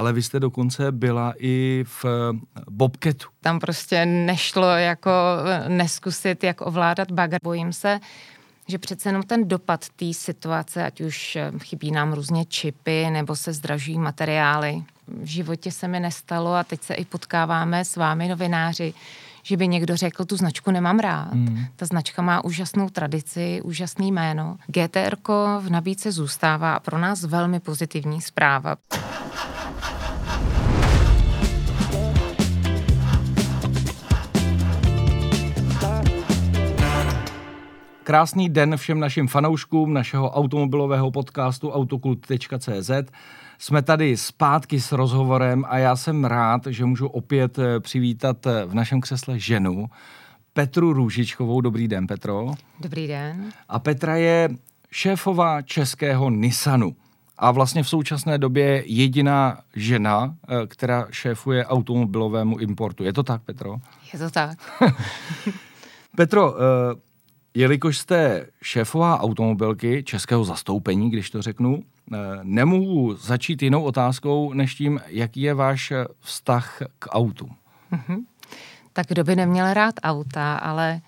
ale vy jste dokonce byla i v Bobketu. Tam prostě nešlo jako neskusit, jak ovládat bagr. Bojím se, že přece jenom ten dopad té situace, ať už chybí nám různě čipy nebo se zdražují materiály. V životě se mi nestalo a teď se i potkáváme s vámi novináři, že by někdo řekl, tu značku nemám rád. Mm. Ta značka má úžasnou tradici, úžasný jméno. GTR v nabídce zůstává a pro nás velmi pozitivní zpráva. Krásný den všem našim fanouškům našeho automobilového podcastu autokult.cz. Jsme tady zpátky s rozhovorem a já jsem rád, že můžu opět eh, přivítat eh, v našem křesle ženu, Petru Růžičkovou. Dobrý den, Petro. Dobrý den. A Petra je šéfová českého Nissanu. A vlastně v současné době jediná žena, eh, která šéfuje automobilovému importu. Je to tak, Petro? Je to tak. Petro, jelikož jste šéfová automobilky českého zastoupení, když to řeknu, eh, nemohu začít jinou otázkou, než tím, jaký je váš vztah k autu. Mm-hmm. Tak kdo by neměl rád auta, ale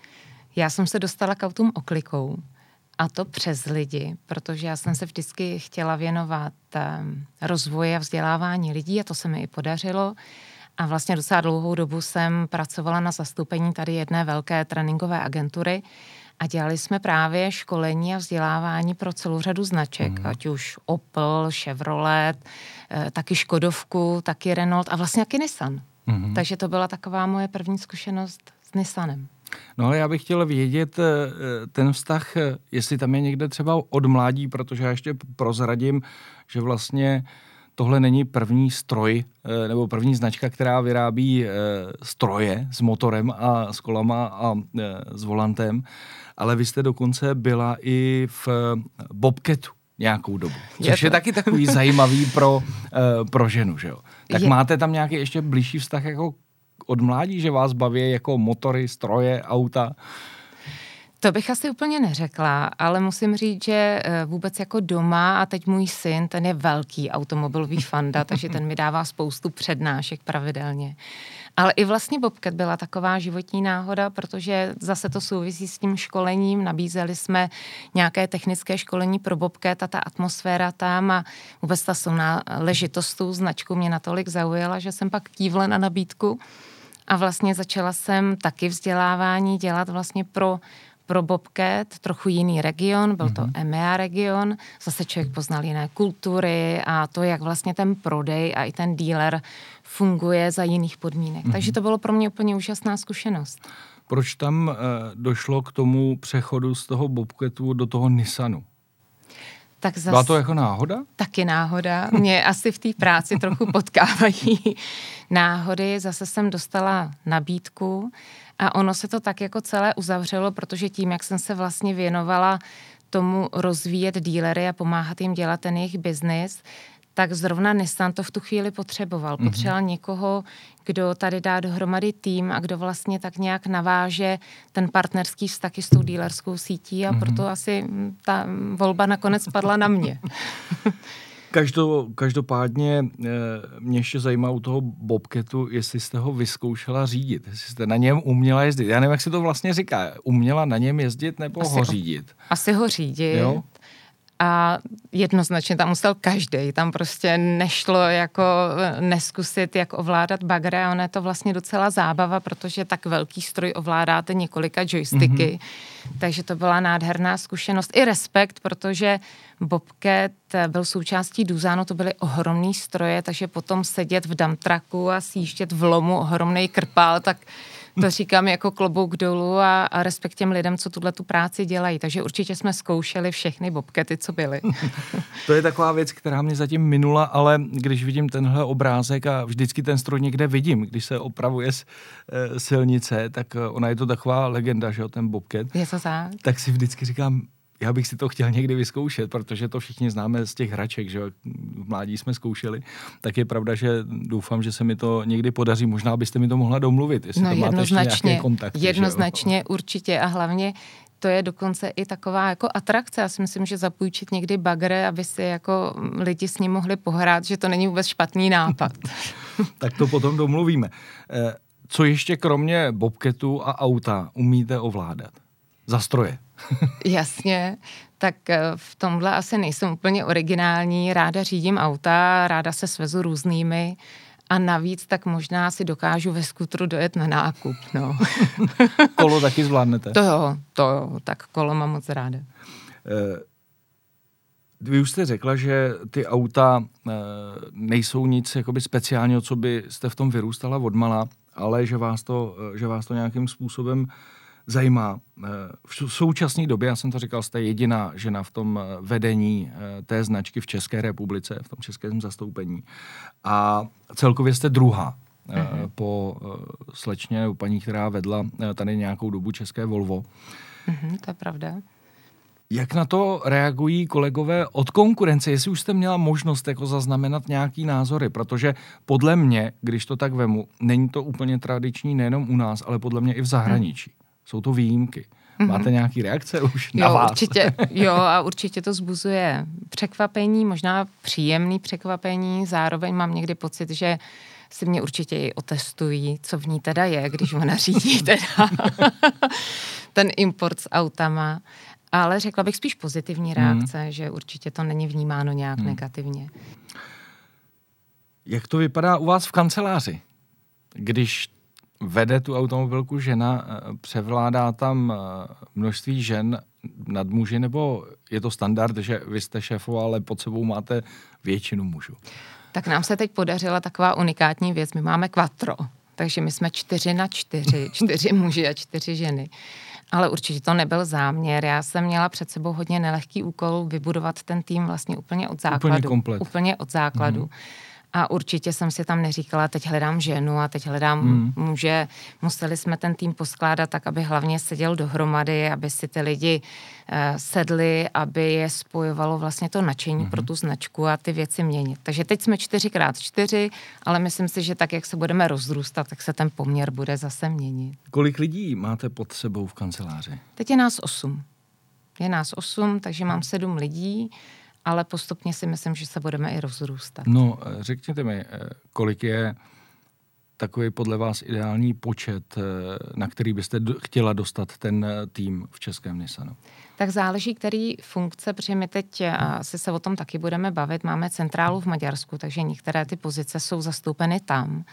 já jsem se dostala k autům oklikou. A to přes lidi, protože já jsem se vždycky chtěla věnovat ehm, rozvoji a vzdělávání lidí a to se mi i podařilo. A vlastně docela dlouhou dobu jsem pracovala na zastoupení tady jedné velké tréninkové agentury a dělali jsme právě školení a vzdělávání pro celou řadu značek, mm. ať už Opel, Chevrolet, eh, taky Škodovku, taky Renault a vlastně taky Nissan. Mm. Takže to byla taková moje první zkušenost s Nissanem. No ale já bych chtěl vědět eh, ten vztah, eh, jestli tam je někde třeba od mládí, protože já ještě prozradím, že vlastně tohle není první stroj nebo první značka, která vyrábí stroje s motorem a s kolama a s volantem, ale vy jste dokonce byla i v eh, Bobketu nějakou dobu. Což je, je taky takový zajímavý pro, uh, pro ženu, že jo? Tak je. máte tam nějaký ještě blížší vztah jako od mládí, že vás baví jako motory, stroje, auta? To bych asi úplně neřekla, ale musím říct, že eh, vůbec jako doma a teď můj syn, ten je velký automobilový fanda, takže ten mi dává spoustu přednášek pravidelně. Ale i vlastně Bobcat byla taková životní náhoda, protože zase to souvisí s tím školením. Nabízeli jsme nějaké technické školení pro Bobcat a ta atmosféra tam a vůbec ta ležitost tu značku mě natolik zaujala, že jsem pak kývla na nabídku a vlastně začala jsem taky vzdělávání dělat vlastně pro pro Bobcat trochu jiný region, byl to mm-hmm. EMEA region, zase člověk poznal jiné kultury a to, jak vlastně ten prodej a i ten dealer funguje za jiných podmínek. Mm-hmm. Takže to bylo pro mě úplně úžasná zkušenost. Proč tam uh, došlo k tomu přechodu z toho Bobcatu do toho Nissanu? Tak zas... Byla to jako náhoda? Taky náhoda. Mě asi v té práci trochu potkávají náhody. Zase jsem dostala nabídku a ono se to tak jako celé uzavřelo, protože tím, jak jsem se vlastně věnovala tomu rozvíjet dílery a pomáhat jim dělat ten jejich biznis, tak zrovna Nissan to v tu chvíli potřeboval. Mm-hmm. Potřeboval někoho, kdo tady dá dohromady tým a kdo vlastně tak nějak naváže ten partnerský vztah s tou dílerskou sítí a mm-hmm. proto asi ta volba nakonec padla na mě. Každo, každopádně eh, mě ještě zajímá u toho Bobketu, jestli jste ho vyzkoušela řídit, jestli jste na něm uměla jezdit. Já nevím, jak se to vlastně říká. Uměla na něm jezdit nebo asi ho řídit? Asi ho řídit. Jo? A jednoznačně tam musel každý. Tam prostě nešlo jako eh, neskusit, jak ovládat bagre a ono je to vlastně docela zábava, protože tak velký stroj ovládáte několika joysticky. Mm-hmm. Takže to byla nádherná zkušenost. I respekt, protože Bobcat byl součástí Duzano, to byly ohromný stroje, takže potom sedět v dumtraku a sjíždět v lomu ohromný krpál, tak to říkám jako klobouk dolů a, a respekt těm lidem, co tuhle tu práci dělají. Takže určitě jsme zkoušeli všechny bobkety, co byly. to je taková věc, která mě zatím minula, ale když vidím tenhle obrázek a vždycky ten stroj někde vidím, když se opravuje z e, silnice, tak ona je to taková legenda, že jo, ten bobket. Je to tak? Tak si vždycky říkám, já bych si to chtěl někdy vyzkoušet, protože to všichni známe z těch hraček, že v mládí jsme zkoušeli, tak je pravda, že doufám, že se mi to někdy podaří. Možná byste mi to mohla domluvit, jestli no, to máte jednoznačně, kontakty. Jednoznačně, určitě a hlavně to je dokonce i taková jako atrakce. Já si myslím, že zapůjčit někdy bagre, aby si jako lidi s ním mohli pohrát, že to není vůbec špatný nápad. tak to potom domluvíme. Eh, co ještě kromě bobketu a auta umíte ovládat? Za stroje. Jasně, tak eh, v tomhle asi nejsem úplně originální. Ráda řídím auta, ráda se svezu různými a navíc tak možná si dokážu ve skutru dojet na nákup. No. kolo taky zvládnete? To jo, to jo, tak kolo mám moc ráda. Eh, vy už jste řekla, že ty auta eh, nejsou nic jakoby speciálního, co by jste v tom vyrůstala odmala, ale že vás to, že vás to nějakým způsobem zajímá. Eh, v současné době, já jsem to říkal, jste jediná žena v tom eh, vedení eh, té značky v České republice, v tom českém zastoupení. A celkově jste druhá mm-hmm. po slečně nebo paní, která vedla tady nějakou dobu České Volvo. Mm-hmm, to je pravda. Jak na to reagují kolegové od konkurence? Jestli už jste měla možnost jako zaznamenat nějaký názory, protože podle mě, když to tak vemu, není to úplně tradiční nejenom u nás, ale podle mě i v zahraničí. Jsou to výjimky. Mm-hmm. Máte nějaký reakce už na jo, vás? Určitě, jo, a určitě to zbuzuje překvapení, možná příjemný překvapení. Zároveň mám někdy pocit, že si mě určitě i otestují, co v ní teda je, když ona řídí teda ten import s autama. Ale řekla bych spíš pozitivní mhm. reakce, mm. že určitě to není vnímáno nějak mm. negativně. Jak to vypadá u vás v kanceláři? Když vede tu automobilku žena, eh, převládá tam eh, množství žen nad muži, nebo je to standard, že vy jste šéfová, ale pod sebou máte většinu mužů? Tak nám se teď podařila taková unikátní věc. My máme quattro, takže my jsme čtyři na čtyři, čtyři muži a čtyři ženy. Ale určitě to nebyl záměr. Já jsem měla před sebou hodně nelehký úkol vybudovat ten tým vlastně úplně od základu. Úplně komplet. Úplně od základu. Mm-hmm a určitě jsem si tam neříkala, teď hledám ženu a teď hledám hmm. muže. Museli jsme ten tým poskládat tak, aby hlavně seděl dohromady, aby si ty lidi uh, sedli, aby je spojovalo vlastně to nadšení hmm. pro tu značku a ty věci měnit. Takže teď jsme čtyřikrát čtyři, ale myslím si, že tak, jak se budeme rozrůstat, tak se ten poměr bude zase měnit. Kolik lidí máte pod sebou v kanceláři? Teď je nás osm. Je nás osm, takže mám sedm lidí ale postupně si myslím, že se budeme i rozrůstat. No, eh, řekněte mi, eh, kolik je takový podle vás ideální počet, eh, na který byste chtěla dostat ten tým v českém Nissanu? Tak záleží, který funkce, protože my teď asi se o tom taky budeme bavit. Máme centrálu v Maďarsku, takže některé ty pozice jsou zastoupeny tam.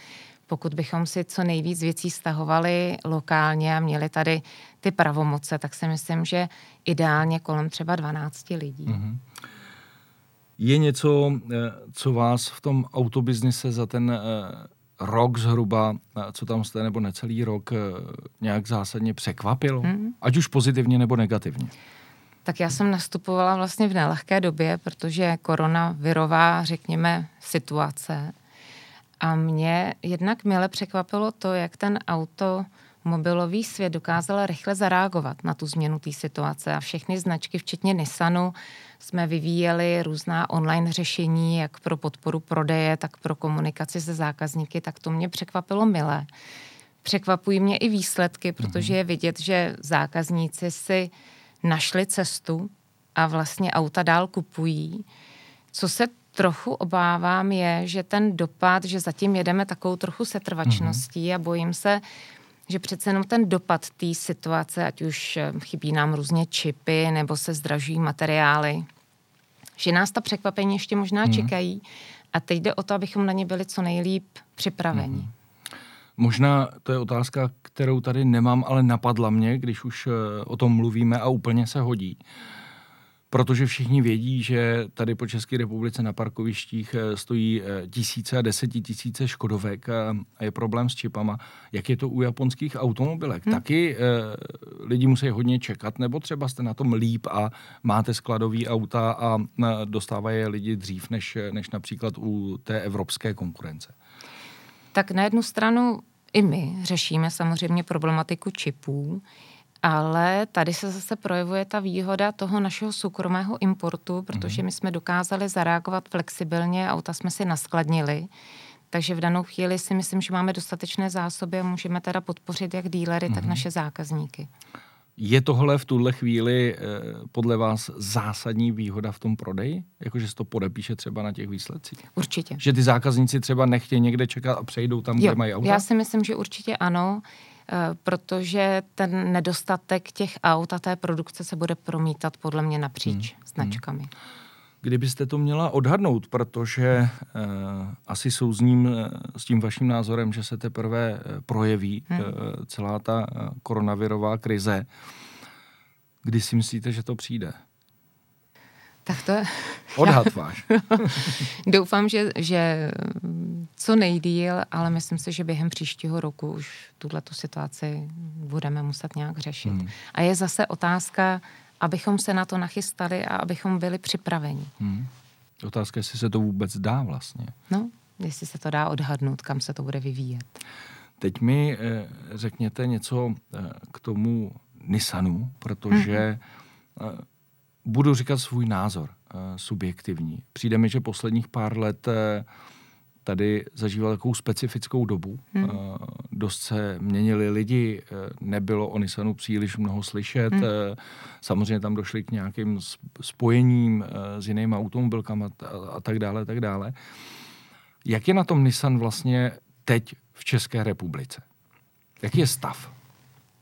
Pokud bychom si co nejvíc věcí stahovali lokálně a měli tady ty pravomoce, tak si myslím, že ideálně kolem třeba 12 lidí. Mm-hmm. Je něco, eh, co vás v tom autobiznise za ten eh, rok zhruba, eh, co tam jste, nebo necelý rok, nějak zásadně překvapilo? Hmm. Ať už pozitivně nebo negativně. Tak já jsem nastupovala vlastně v nelehké době, protože koronavirová, řekněme, situace. A mě jednak mile překvapilo to, jak ten auto mobilový svět dokázal rychle zareagovat na tu změnu té situace a všechny značky, včetně Nissanu, jsme vyvíjeli různá online řešení, jak pro podporu prodeje, tak pro komunikaci se zákazníky, tak to mě překvapilo milé. Překvapují mě i výsledky, protože je vidět, že zákazníci si našli cestu a vlastně auta dál kupují. Co se trochu obávám je, že ten dopad, že zatím jedeme takovou trochu setrvačností a bojím se, že přece jenom ten dopad té situace, ať už eh, chybí nám různě čipy nebo se zdražují materiály, že nás ta překvapení ještě možná hmm. čekají a teď jde o to, abychom na ně byli co nejlíp připraveni. Hmm. Možná to je otázka, kterou tady nemám, ale napadla mě, když už eh, o tom mluvíme a úplně se hodí. Uh, protože všichni vědí, že tady po České republice na parkovištích eh, stojí eh, tisíce a desetitisíce škodovek a je problém s čipama. Jak je to u japonských automobilek? Hmm. Taky eh, lidi musí hodně čekat, nebo třeba jste na tom líp a máte skladový auta a dostávají je lidi dřív než, než například u té evropské konkurence? Tak na jednu stranu i my řešíme samozřejmě problematiku čipů, Ale tady se zase projevuje ta výhoda toho našeho soukromého importu, protože mhm. my jsme dokázali zareagovat flexibilně, auta jsme si naskladnili. Takže v danou chvíli si myslím, že máme dostatečné zásoby a můžeme teda podpořit jak dílery, mm-hmm. tak mhm. naše zákazníky. Je tohle v tuhle chvíli eh, podle vás zásadní výhoda v tom prodeji? Jakože se to podepíše třeba na těch výsledcích? Určitě. Že ty zákazníci třeba nechtějí někde čekat a přejdou tam, jo, kde mají auta? Já si myslím, že určitě ano, protože ten nedostatek těch aut a té produkce se bude promítat podle mě napříč hmm. značkami. Hmm. Kdybyste to měla odhadnout, protože eh, asi jsou s, ním, eh, s tím vaším názorem, že se teprve eh, projeví hmm. eh, celá ta eh, koronavirová krize, kdy si myslíte, že to přijde? Tak to je... Odhad váš. Doufám, že, že co nejdíl, ale myslím si, že během příštího roku už tuhle situaci budeme muset nějak řešit. Hmm. A je zase otázka, abychom se na to nachystali a abychom byli připraveni. Hmm. Otázka, jestli se to vůbec dá vlastně. No, jestli se to dá odhadnout, kam se to bude vyvíjet. Teď mi eh, řekněte něco eh, k tomu Nissanu, protože mm-hmm. Eh, budu říkat svůj názor, eh, subjektivní. Přijde mi, že posledních pár let eh, tady zažíval takovou specifickou dobu. Hmm. Uh, dost se měnili lidi, nebylo o Nissanu příliš mnoho slyšet. Hmm. Samozřejmě tam došli k nějakým spojením s jinými automobilkami a, a tak dále, tak dále. Jak je na tom Nissan vlastně teď v České republice? Jaký je stav?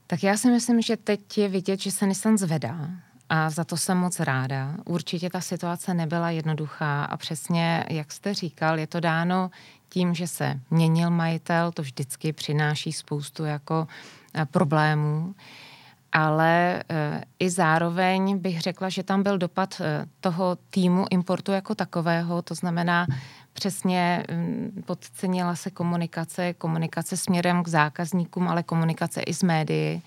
Tak já si myslím, že teď je vidět, že se Nissan zvedá a za to jsem moc ráda. Určitě ta situace nebyla jednoduchá a přesně, jak jste říkal, je to dáno tím, že se měnil majitel, to vždycky přináší spoustu jako eh, problémů, ale e, i zároveň bych řekla, že tam byl dopad e, toho týmu importu jako takového, to znamená, přesně mm, podcenila se komunikace, komunikace směrem k zákazníkům, ale komunikace i s médií.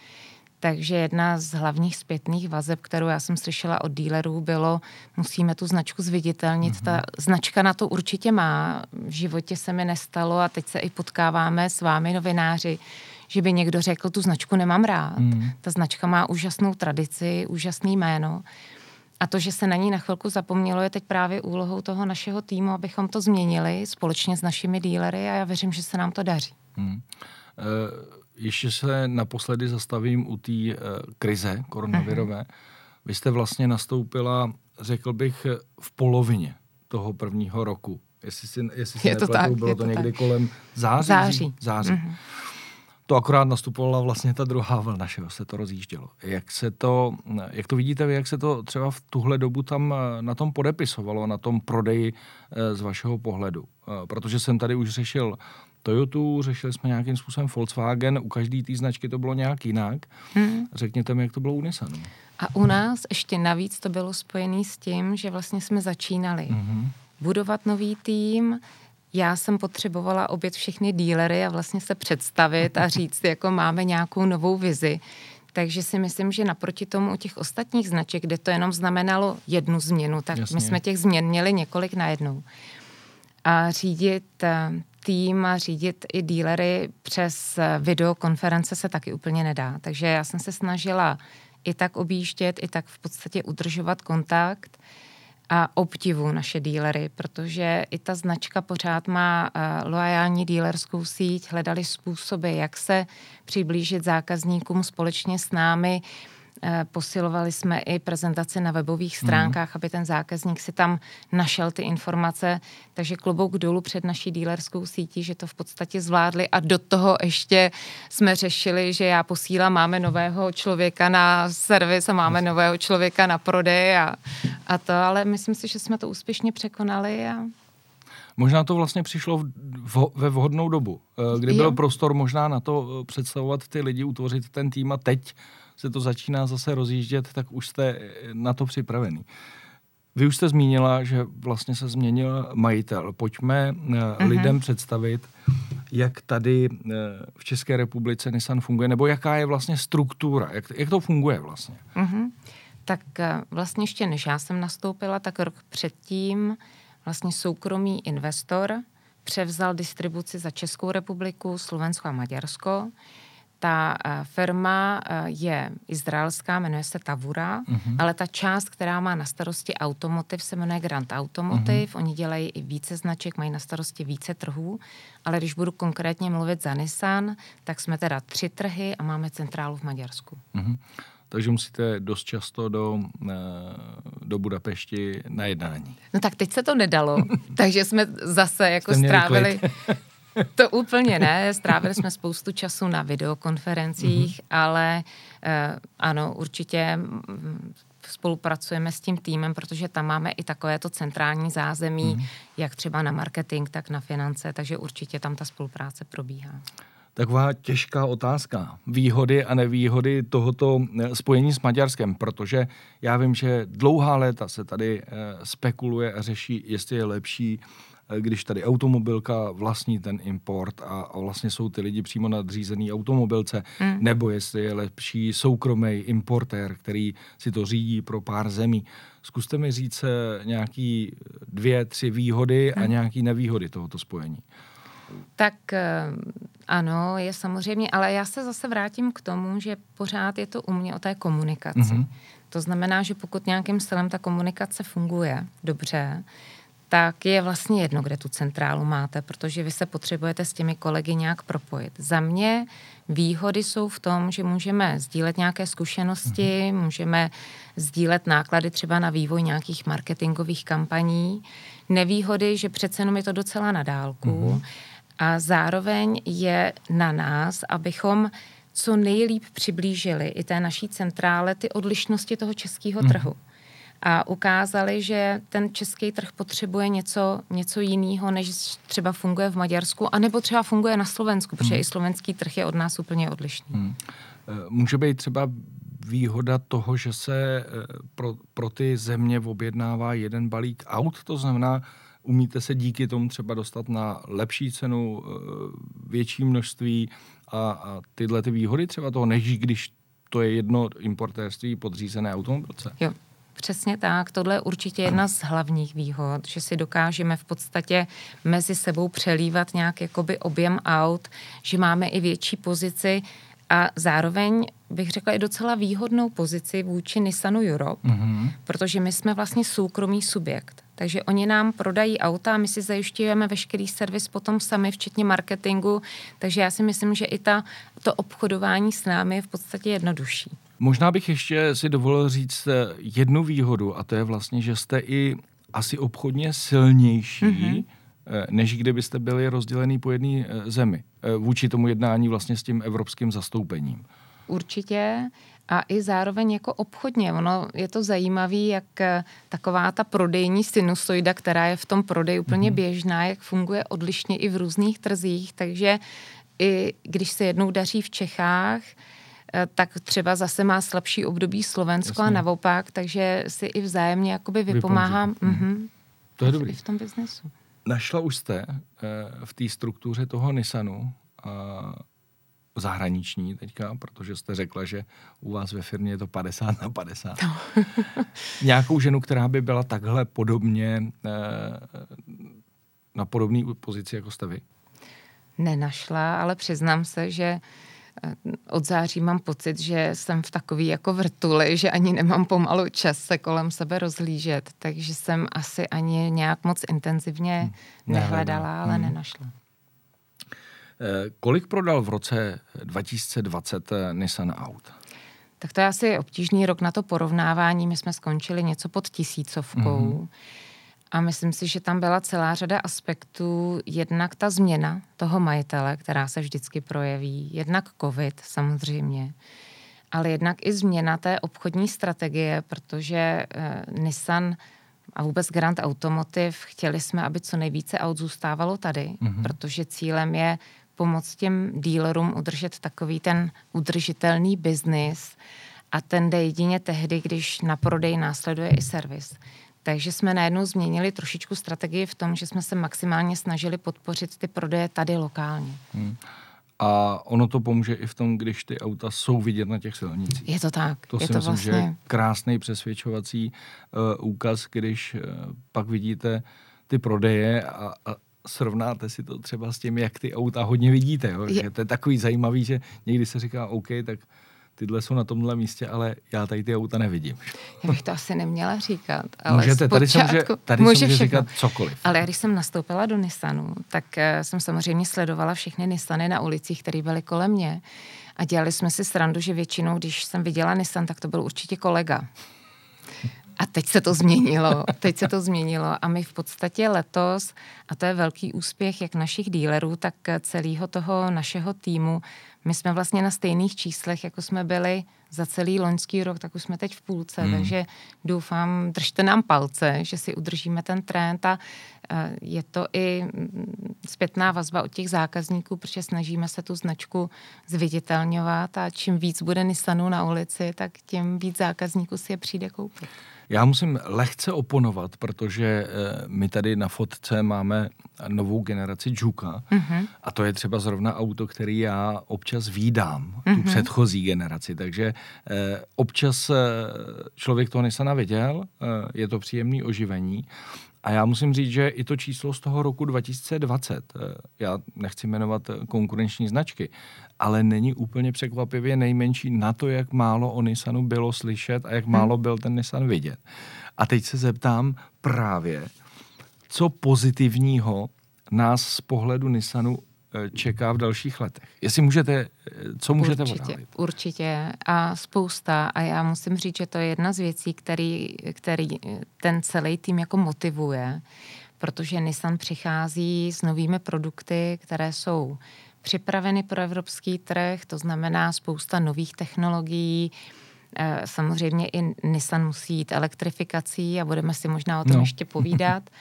Takže jedna z hlavních zpětných vazeb, kterou já jsem slyšela od dílerů, bylo, musíme tu značku zviditelnit. Mm-hmm. Ta mhm. značka na to určitě má. V životě se mi nestalo a teď se i potkáváme s vámi, novináři, že by někdo řekl, tu značku nemám rád. Mm. Ta značka má úžasnou tradici, úžasný jméno. A to, že se na ní na chvilku zapomnělo, je teď právě úlohou toho našeho týmu, abychom to změnili společně s našimi dílery a já věřím, že se nám to daří. Mm. Uh ještě se naposledy zastavím u té uh, krize koronavirové. Uh-huh. Vy jste vlastně nastoupila, řekl bych, v polovině toho prvního roku. Jestli si, jestli si je to nepletu, tak, bylo je to, to někdy tak. kolem září. Září. září. Uh-huh. To akorát nastupovala vlastně ta druhá vlna, že se to rozjíždělo. Jak, se to, jak to vidíte vy, jak se to třeba v tuhle dobu tam eh, na tom podepisovalo, na tom prodeji z vašeho pohledu? Protože jsem tady už řešil Toyota, řešili jsme nějakým způsobem Volkswagen, u každé té značky to bylo nějak jinak. Hmm. Řekněte mi, jak to bylo u Nissanu. A u nás ještě navíc to bylo spojené s tím, že vlastně jsme začínali hmm. budovat nový tým, já jsem potřebovala obět všechny dílery a vlastně se představit a říct, jako máme nějakou novou vizi. Takže si myslím, že naproti tomu u těch ostatních značek, kde to jenom znamenalo jednu změnu, tak Jasně. my jsme těch změn měli několik najednou. A řídit eh, tým a řídit i dílery přes videokonference se taky úplně nedá. Takže já jsem se snažila i tak objíždět, i tak v podstatě udržovat kontakt a obdivu naše dílery, protože i ta značka pořád má uh, loajální dílerskou síť, hledali způsoby, jak se přiblížit zákazníkům společně s námi, Eh, posilovali jsme i prezentaci na webových stránkách, mm. aby ten zákazník si tam našel ty informace. Takže klobouk dolů před naší dílerskou sítí, že to v podstatě zvládli a do toho ještě jsme řešili, že já posílám, máme nového člověka na servis a máme nového člověka na prodej a, a to, ale myslím si, že jsme to úspěšně překonali a Možná to vlastně přišlo v, v, ve vhodnou dobu, eh, kdy byl jo. prostor možná na to eh, představovat ty lidi, utvořit ten tým a teď se to začíná zase rozjíždět, tak už jste na to připravený. Vy už jste zmínila, že vlastně se změnil majitel. Pojďme uh-huh. lidem představit, jak tady uh, v České republice Nissan funguje, nebo jaká je vlastně struktura, jak, jak to funguje vlastně. Uh-huh. Tak vlastně ještě než já jsem nastoupila, tak rok předtím vlastně soukromý investor převzal distribuci za Českou republiku, Slovensko a Maďarsko Ta uh, firma uh, je izraelská, jmenuje se Tavura, uh-huh. ale ta část, která má na starosti automotiv, se jmenuje Grand Automotive. Uh-huh. Oni dělají i více značek, mají na starosti více trhů, ale když budu konkrétně mluvit za Nissan, tak jsme teda tři trhy a máme centrálu v Maďarsku. Uh-huh takže musíte dost často do, eh, do Budapešti na jednání. No tak teď se to nedalo, takže jsme zase jako strávili... To úplně ne, strávili jsme spoustu času na videokonferencích, mm-hmm. ale uh, ano, určitě spolupracujeme s tím týmem, protože tam máme i takovéto centrální zázemí, mm-hmm. jak třeba na marketing, tak na finance, takže určitě tam ta spolupráce probíhá taková těžká otázka. Výhody a nevýhody tohoto eh, spojení s Maďarskem, protože já vím, že dlouhá léta se tady eh, spekuluje a řeší, jestli je lepší, když tady automobilka vlastní ten import a, vlastně jsou ty lidi přímo nadřízený automobilce, hmm. nebo jestli je lepší soukromý importér, který si to řídí pro pár zemí. Zkuste mi říct nějaký dvě, tři výhody hmm. a nějaký nevýhody tohoto spojení. Tak eh, ano, je samozřejmě, ale já se zase vrátím k tomu, že pořád je to u mě o té komunikaci. Mm-hmm. To znamená, že pokud nějakým stylem ta komunikace funguje dobře, tak je vlastně jedno, kde tu centrálu máte, protože vy se potřebujete s těmi kolegy nějak propojit. Za mě výhody jsou v tom, že můžeme sdílet nějaké zkušenosti, mm-hmm. můžeme sdílet náklady třeba na vývoj nějakých marketingových kampaní. Nevýhody, že přece jenom je to docela na dálku. Mm-hmm a zároveň je na nás, abychom co nejlíp přiblížili i té naší centrále ty odlišnosti toho českého mm. trhu. A ukázali, že ten český trh potřebuje něco, něco jiného, než třeba funguje v Maďarsku, anebo třeba funguje na Slovensku, protože mm. i slovenský trh je od nás úplně odlišný. Mm. Může být třeba výhoda toho, že se eh, pro, pro ty země objednává jeden balík aut, to znamená, umíte se díky tomu třeba dostat na lepší cenu, eh, větší množství a, a tyhle ty výhody třeba toho, než když to je jedno importérství podřízené automobilce. Jo. Přesně tak, tohle je určitě jedna z hlavních výhod, že si dokážeme v podstatě mezi sebou přelívat nějak jakoby objem aut, že máme i větší pozici a zároveň bych řekla i docela výhodnou pozici vůči Nissanu Europe, mm-hmm. protože my jsme vlastně soukromý subjekt. Takže oni nám prodají auta a my si zajišťujeme veškerý servis potom sami, včetně marketingu. Takže já si myslím, že i ta, to obchodování s námi je v podstatě jednodušší. Možná bych ještě si dovolil říct eh, jednu výhodu a to je vlastně, že jste i asi obchodně silnější, mm-hmm než kdybyste byli rozdělený po jedné eh, zemi vůči tomu jednání vlastně s tím evropským zastoupením. Určitě a i zároveň jako obchodně. Ono je to zajímavé, jak taková ta prodejní sinusoida, která je v tom prodeji úplně mm-hmm. běžná, jak funguje odlišně i v různých trzích, takže i když se jednou daří v Čechách, tak třeba zase má slabší období Slovensko Jasně. a naopak, takže si i vzájemně jakoby vypomáhám. Mm-hmm. To je dobrý. v tom biznesu. Našla už jste eh, v té struktuře toho Nissanu zahraniční teďka, protože jste řekla, že u vás ve firmě je to 50 na 50. No. Nějakou ženu, která by byla takhle podobně eh, na podobné pozici, jako jste vy? Nenašla, ale přiznám se, že eh, od září mám pocit, že jsem v takový jako vrtuli, že ani nemám pomalu čas se kolem sebe rozhlížet, takže jsem asi ani nějak moc intenzivně hmm. nehledala, ale hmm. nenašla. Eh, kolik prodal v roce 2020 eh, Nissan Aut? Tak to je asi obtížný rok na to porovnávání. My jsme skončili něco pod tisícovkou. Mm-hmm. A myslím si, že tam byla celá řada aspektů. Jednak ta změna toho majitele, která se vždycky projeví. Jednak covid samozřejmě. Ale jednak i změna té obchodní strategie, protože eh, Nissan a vůbec Grand Automotive chtěli jsme, aby co nejvíce aut zůstávalo tady, mm-hmm. protože cílem je pomoct těm dílerům udržet takový ten udržitelný biznis a ten jde jedině tehdy, když na prodej následuje i servis. Takže jsme najednou změnili trošičku strategii v tom, že jsme se maximálně snažili podpořit ty prodeje tady lokálně. Hmm. A ono to pomůže i v tom, když ty auta jsou vidět na těch silnicích. Je to tak. To je si to myslím, vlastně... že je krásný přesvědčovací uh, úkaz, když uh, pak vidíte ty prodeje a, a srovnáte si to třeba s tím, jak ty auta hodně vidíte. Jo? Je. Že to je takový zajímavý, že někdy se říká, OK, tak tyhle jsou na tomhle místě, ale já tady ty auta nevidím. Já bych to asi neměla říkat. Ale Můžete, tady se může, tady může, se může říkat cokoliv. Ale když jsem nastoupila do Nissanu, tak uh, jsem samozřejmě sledovala všechny Nissany na ulicích, které byly kolem mě. A dělali jsme si srandu, že většinou, když jsem viděla Nissan, tak to byl určitě kolega. A teď se to změnilo, teď se to změnilo a my v podstatě letos, a to je velký úspěch jak našich dílerů, tak celého toho našeho týmu, my jsme vlastně na stejných číslech, jako jsme byli za celý loňský rok, tak už jsme teď v půlce, hmm. takže doufám, držte nám palce, že si udržíme ten trend a e, je to i mm, zpětná vazba od těch zákazníků, protože snažíme se tu značku zviditelňovat a čím víc bude Nissanu na ulici, tak tím víc zákazníků si je přijde koupit. Já musím lehce oponovat, protože eh, my tady na fotce máme novou generaci Juka mm-hmm. a to je třeba zrovna auto, který já občas výdám, mm-hmm. tu mhm. předchozí generaci. Takže eh, občas eh, člověk toho Nissana viděl, je to příjemný oživení a já musím říct, že i to číslo z toho roku 2020, eh, já nechci jmenovat eh, konkurenční značky, ale není úplně překvapivě nejmenší na to, jak málo o Nissanu bylo slyšet a jak hmm. málo byl ten Nissan vidět. A teď se zeptám právě, co pozitivního nás z pohledu Nissanu čeká v dalších letech. Jestli můžete, eh, co můžete určitě, odhalit? Určitě a spousta a já musím říct, že to je jedna z věcí, který, který ten celý tým jako motivuje, protože Nissan přichází s novými produkty, které jsou připraveny pro evropský trh, to znamená spousta nových technologií, eh, Samozřejmě i Nissan musí jít elektrifikací a budeme si možná o tom no. ještě povídat.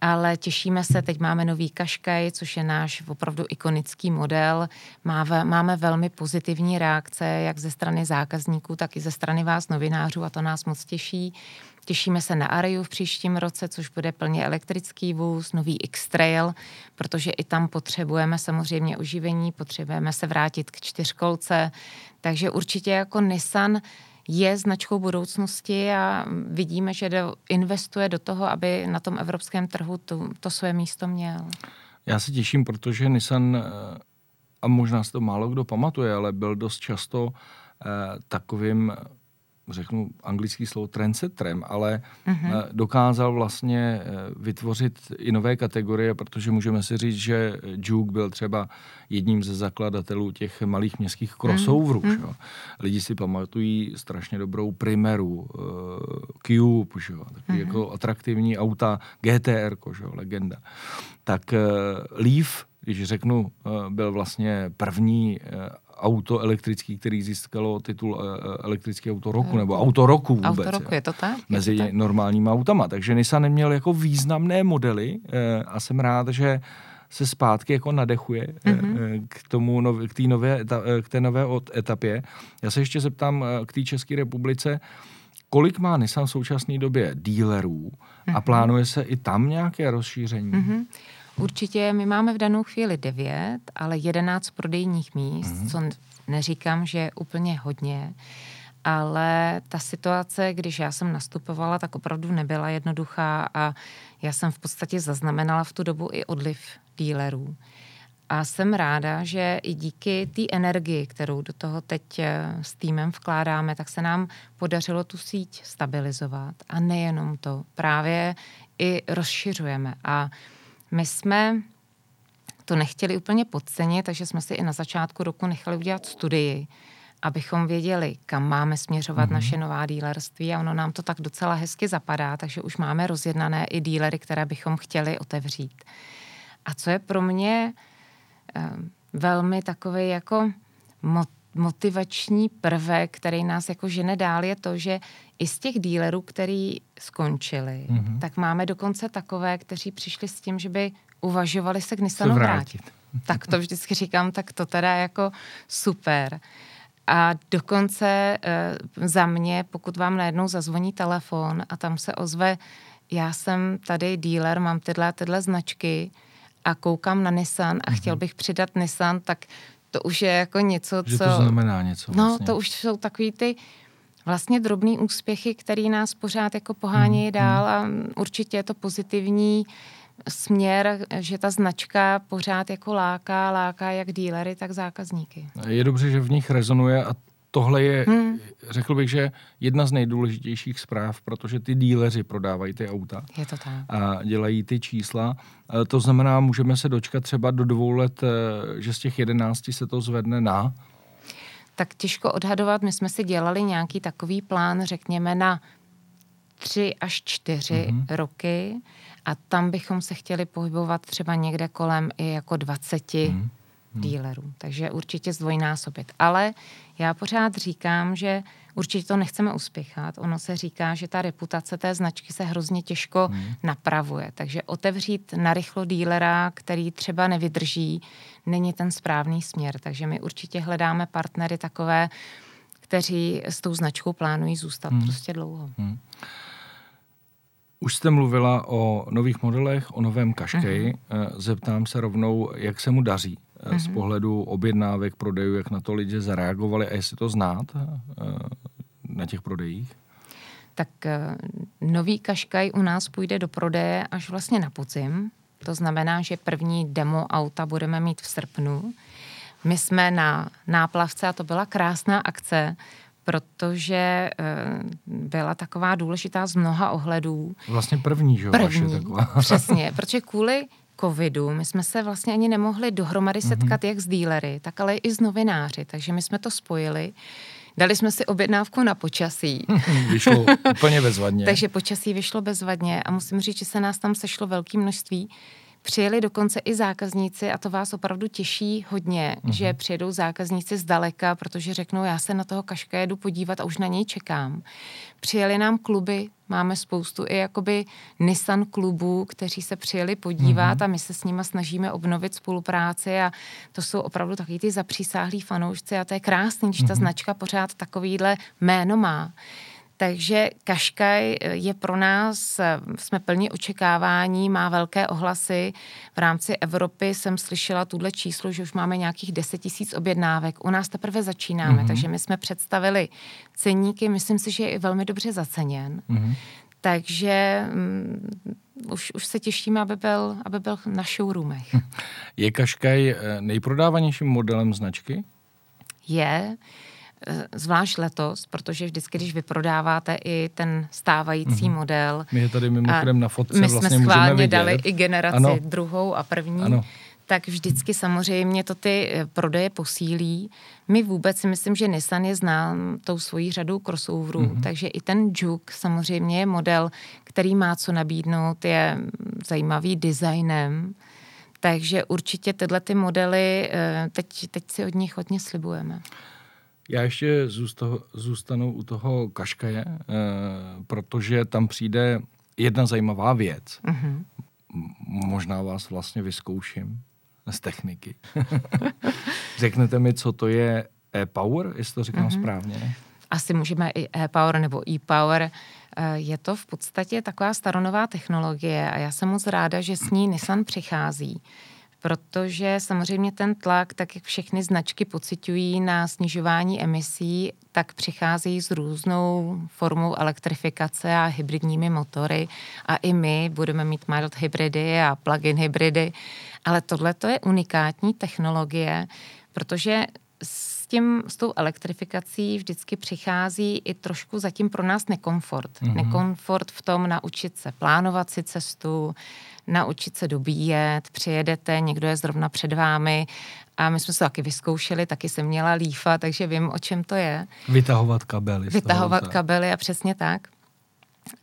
ale těšíme se, teď máme nový Kaškaj, což je náš opravdu ikonický model. Máme, máme velmi pozitivní reakce, jak ze strany zákazníků, tak i ze strany vás novinářů a to nás moc těší. Těšíme se na Ariu v příštím roce, což bude plně elektrický vůz, nový X-Trail, protože i tam potřebujeme samozřejmě oživení, potřebujeme se vrátit k čtyřkolce, takže určitě jako Nissan je značkou budoucnosti a vidíme, že investuje do toho, aby na tom evropském trhu to, to své místo měl. Já se těším, protože Nissan, eh, a možná se to málo kdo pamatuje, ale byl dost často eh, takovým řeknu anglický slovo trendsetterem, ale mm-hmm. dokázal vlastně eh, vytvořit i nové kategorie, protože můžeme si říct, že Juke byl třeba jedním ze zakladatelů těch malých městských crossoverů. Mm-hmm. Lidi si pamatují strašně dobrou Primeru, uh, Cube, že? takový mm-hmm. jako atraktivní auta, GTR, že? legenda. Tak uh, Leaf když řeknu, byl vlastně první auto elektrický, který získalo titul eh, eh, elektrický auto roku, nebo auto roku vůbec. Auto roku, je to tak? Mezi to tak? normálními autama. Takže Nissan neměl jako významné modely eh, a jsem rád, že se zpátky jako nadechuje mm-hmm. k tomu k, té nové, k té nové etapě. Já se ještě zeptám k té České republice, kolik má Nissan v současné době dílerů mm-hmm. a mhm. plánuje se i tam nějaké rozšíření? Mm-hmm. Určitě my máme v danou chvíli devět, ale jedenáct prodejních míst, mm-hmm. co neříkám, že je úplně hodně, ale ta situace, když já jsem nastupovala, tak opravdu nebyla jednoduchá a já jsem v podstatě zaznamenala v tu dobu i odliv dílerů. A jsem ráda, že i díky té energii, kterou do toho teď eh, s týmem vkládáme, tak se nám podařilo tu síť stabilizovat. A nejenom to, právě i rozšiřujeme. A my jsme to nechtěli úplně podcenit, takže jsme si i na začátku roku nechali udělat studii, abychom věděli, kam máme směřovat mm-hmm. naše nová dílerství a ono nám to tak docela hezky zapadá, takže už máme rozjednané i dílery, které bychom chtěli otevřít. A co je pro mě eh, velmi takový jako motivační prvek, který nás jako žene dál, je to, že i z těch dílerů, který skončili, mm-hmm. tak máme dokonce takové, kteří přišli s tím, že by uvažovali se k Nissanu vrátit. vrátit. tak to vždycky říkám, tak to teda jako super. A dokonce e, za mě, pokud vám najednou zazvoní telefon a tam se ozve, já jsem tady dealer, mám tyhle tyhle značky a koukám na Nissan a chtěl bych přidat Nissan, tak to už je jako něco, že co... to znamená něco. No, vlastně. No, to už jsou takový ty vlastně drobný úspěchy, který nás pořád jako pohánějí hmm. dál a určitě je to pozitivní směr, že ta značka pořád jako láká, láká jak dílery, tak zákazníky. Je dobře, že v nich rezonuje a tohle je, hmm. řekl bych, že jedna z nejdůležitějších zpráv, protože ty díleři prodávají ty auta. Je to tak. A dělají ty čísla. To znamená, můžeme se dočkat třeba do dvou let, eh, že z těch jedenácti se to zvedne na? Tak těžko odhadovat. My jsme si dělali nějaký takový plán, řekněme, na tři až čtyři mm-hmm. roky a tam bychom se chtěli pohybovat třeba někde kolem i jako 20 mm-hmm. Dílerů. Takže určitě zdvojnásobit. Ale já pořád říkám, že určitě to nechceme uspěchat. Ono se říká, že ta reputace té značky se hrozně těžko hmm. napravuje. Takže otevřít narychlo dílera, který třeba nevydrží, není ten správný směr. Takže my určitě hledáme partnery takové, kteří s tou značkou plánují zůstat hmm. prostě dlouho. Hmm. Už jste mluvila o nových modelech, o novém Kaškej. Uh-huh. Zeptám se rovnou, jak se mu daří uh-huh. z pohledu objednávek, prodejů, jak na to lidi zareagovali a jestli to znát uh, na těch prodejích? Tak uh, nový Kaškaj u nás půjde do prodeje až vlastně na podzim. To znamená, že první demo auta budeme mít v srpnu. My jsme na náplavce a to byla krásná akce, protože byla taková důležitá z mnoha ohledů. Vlastně první, že jo? První, vaše taková. přesně, protože kvůli covidu my jsme se vlastně ani nemohli dohromady mhm. setkat mm-hmm. jak s dílery, tak ale i s novináři, takže my jsme to spojili. Dali jsme si objednávku na počasí. vyšlo úplně bezvadně. takže počasí vyšlo bezvadně a musím říct, že se nás tam sešlo velké množství. Přijeli dokonce i zákazníci a to vás opravdu těší hodně, mm-hmm. že přijedou zákazníci zdaleka, protože řeknou, já se na toho kaška jedu podívat a už na něj čekám. Přijeli nám kluby, máme spoustu i jakoby Nissan klubů, kteří se přijeli podívat mm-hmm. a my se s nimi snažíme obnovit spolupráci a to jsou opravdu takový ty zapřísáhlí fanoušci a to je krásný, když mm-hmm. ta mhm. značka pořád takovýhle jméno má. Takže Kaškaj je pro nás, jsme plní očekávání, má velké ohlasy. V rámci Evropy jsem slyšela tuhle číslo, že už máme nějakých 10 tisíc objednávek. U nás teprve začínáme, mm-hmm. takže my jsme představili ceníky, myslím si, že je velmi dobře zaceněn. Mm-hmm. Takže um, už, už se těšíme, aby byl, aby byl na showroomech. Je Kaškaj eh, nejprodávanějším modelem značky? Je. Eh, zvlášť letos, protože vždycky, když vyprodáváte i ten stávající mm-hmm. model. My je tady mimochodem na fotce my vlastně jsme schválně můžeme dali i generaci ano. druhou a první. Ano tak vždycky samozřejmě to ty eh, prodeje posílí. My vůbec si myslím, že Nissan je znám tou svojí řadou crossoverů, mm-hmm. takže i ten Juke samozřejmě je model, který má co nabídnout, je zajímavý designem, takže určitě tyhle ty modely eh, teď, teď si od nich hodně slibujeme. Já ještě zůstanu u toho Kaškaje, eh, protože tam přijde jedna zajímavá věc. Mm-hmm. Možná vás vlastně vyzkouším z techniky. Řeknete mi, co to je e-power, jestli to říkám mm-hmm. správně? Asi můžeme i e-power nebo e-power. Eh, je to v podstatě taková staronová technologie a já jsem moc ráda, že s ní Nissan přichází protože samozřejmě ten tlak, tak jak všechny značky pocitují na snižování emisí, tak přicházejí s různou formou elektrifikace a hybridními motory a i my budeme mít mild hybridy a plug-in hybridy, ale tohle to je unikátní technologie, protože s tím, s tou elektrifikací vždycky přichází i trošku zatím pro nás nekomfort. Mm-hmm. Nekomfort v tom naučit se plánovat si cestu, naučit se dobíjet, přijedete, někdo je zrovna před vámi a my jsme se taky vyzkoušeli, taky jsem měla lífa, takže vím, o čem to je. Vytahovat kabely. Vytahovat kabely a přesně tak.